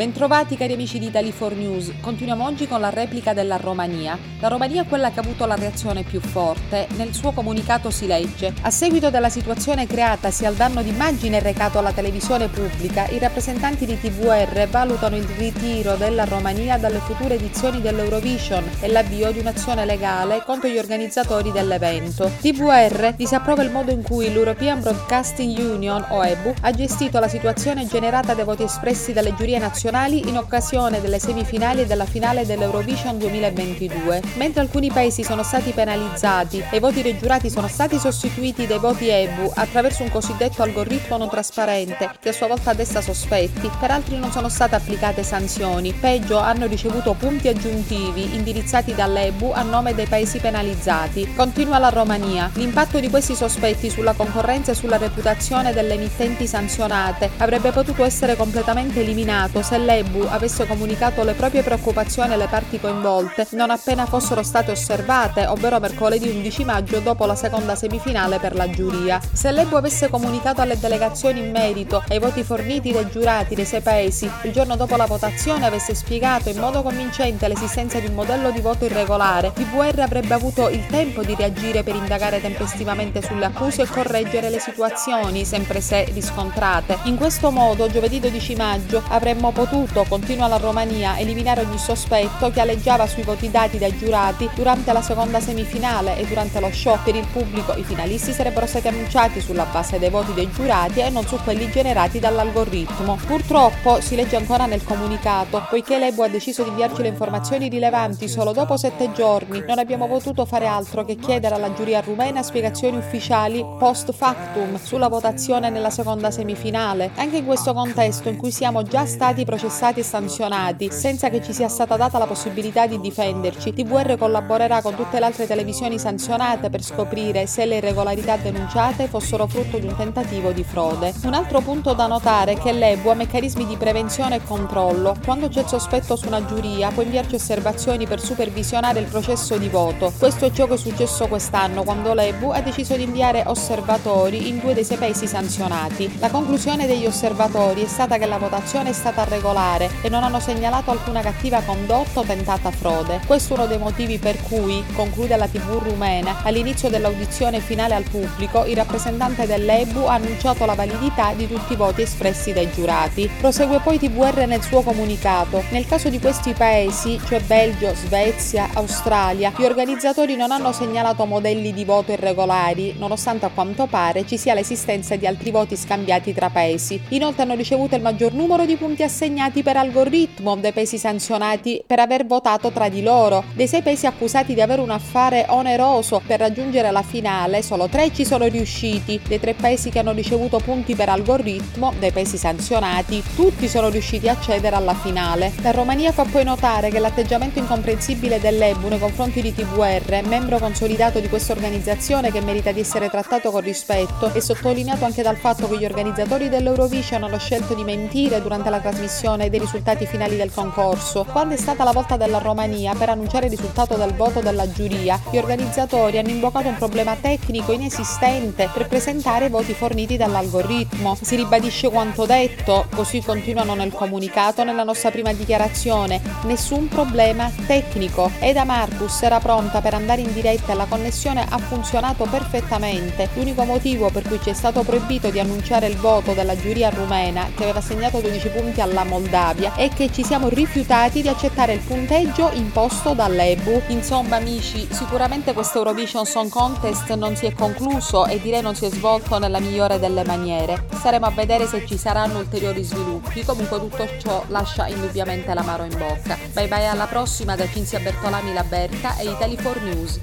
Bentrovati cari amici di Italy4 News, continuiamo oggi con la replica della Romania. La Romania è quella che ha avuto la reazione più forte. Nel suo comunicato si legge: A seguito della situazione creatasi al danno d'immagine recato alla televisione pubblica, i rappresentanti di TVR valutano il ritiro della Romania dalle future edizioni dell'Eurovision e l'avvio di un'azione legale contro gli organizzatori dell'evento. TVR disapprova il modo in cui l'European Broadcasting Union o EBU ha gestito la situazione generata dai voti espressi dalle giurie nazionali nazionali in occasione delle semifinali e della finale dell'Eurovision 2022. Mentre alcuni paesi sono stati penalizzati e i voti dei giurati sono stati sostituiti dai voti EBU attraverso un cosiddetto algoritmo non trasparente che a sua volta desta sospetti, per altri non sono state applicate sanzioni, peggio hanno ricevuto punti aggiuntivi indirizzati dall'EBU a nome dei paesi penalizzati. Continua la Romania. L'impatto di questi sospetti sulla concorrenza e sulla reputazione delle emittenti sanzionate avrebbe potuto essere completamente eliminato se l'EBU avesse comunicato le proprie preoccupazioni alle parti coinvolte non appena fossero state osservate, ovvero mercoledì 11 maggio dopo la seconda semifinale per la giuria. Se l'EBU avesse comunicato alle delegazioni in merito ai voti forniti dai giurati dei sei paesi, il giorno dopo la votazione avesse spiegato in modo convincente l'esistenza di un modello di voto irregolare, TVR avrebbe avuto il tempo di reagire per indagare tempestivamente sulle accuse e correggere le situazioni, sempre se riscontrate. In questo modo, giovedì 12 maggio avremmo potuto continua la Romania, eliminare ogni sospetto che aleggiava sui voti dati dai giurati durante la seconda semifinale e durante lo show. Per il pubblico i finalisti sarebbero stati annunciati sulla base dei voti dei giurati e non su quelli generati dall'algoritmo. Purtroppo, si legge ancora nel comunicato, poiché l'EBU ha deciso di inviarci le informazioni rilevanti solo dopo sette giorni, non abbiamo potuto fare altro che chiedere alla giuria rumena spiegazioni ufficiali post factum sulla votazione nella seconda semifinale. Anche in questo contesto in cui siamo già stati processati e sanzionati senza che ci sia stata data la possibilità di difenderci. TVR collaborerà con tutte le altre televisioni sanzionate per scoprire se le irregolarità denunciate fossero frutto di un tentativo di frode. Un altro punto da notare è che l'EBU ha meccanismi di prevenzione e controllo. Quando c'è il sospetto su una giuria può inviarci osservazioni per supervisionare il processo di voto. Questo è ciò che è successo quest'anno quando l'EBU ha deciso di inviare osservatori in due dei sei paesi sanzionati. La conclusione degli osservatori è stata che la votazione è stata regolare regolare e non hanno segnalato alcuna cattiva condotta o tentata frode. Questo è uno dei motivi per cui, conclude la TV rumena, all'inizio dell'audizione finale al pubblico, il rappresentante dell'EBU ha annunciato la validità di tutti i voti espressi dai giurati. Prosegue poi TVR nel suo comunicato. Nel caso di questi paesi, cioè Belgio, Svezia, Australia, gli organizzatori non hanno segnalato modelli di voto irregolari, nonostante a quanto pare ci sia l'esistenza di altri voti scambiati tra paesi. Inoltre hanno ricevuto il maggior numero di punti assegnati assegnati per algoritmo, dei paesi sanzionati per aver votato tra di loro. Dei sei paesi accusati di avere un affare oneroso per raggiungere la finale, solo tre ci sono riusciti. Dei tre paesi che hanno ricevuto punti per algoritmo, dei paesi sanzionati, tutti sono riusciti a accedere alla finale. La Romania fa poi notare che l'atteggiamento incomprensibile dell'EBU nei confronti di TVR, membro consolidato di questa organizzazione che merita di essere trattato con rispetto, è sottolineato anche dal fatto che gli organizzatori dell'Eurovision hanno scelto di mentire durante la trasmissione annunciazione dei risultati finali del concorso. Quando è stata la volta della Romania per annunciare il risultato del voto della giuria, gli organizzatori hanno invocato un problema tecnico inesistente per presentare i voti forniti dall'algoritmo. Si ribadisce quanto detto, così continuano nel comunicato nella nostra prima dichiarazione, nessun problema tecnico. Eda Marcus era pronta per andare in diretta e la connessione ha funzionato perfettamente. L'unico motivo per cui ci è stato proibito di annunciare il voto della giuria rumena, che aveva segnato 12 punti alla Moldavia, e che ci siamo rifiutati di accettare il punteggio imposto dall'EBU. Insomma amici, sicuramente questo Eurovision Song Contest non si è concluso e direi non si è svolto nella migliore delle maniere. Staremo a vedere se ci saranno ulteriori sviluppi, comunque tutto ciò lascia indubbiamente l'amaro in bocca. Bye bye alla prossima da Cinzia Bertolami La Berta e Italy 4 News.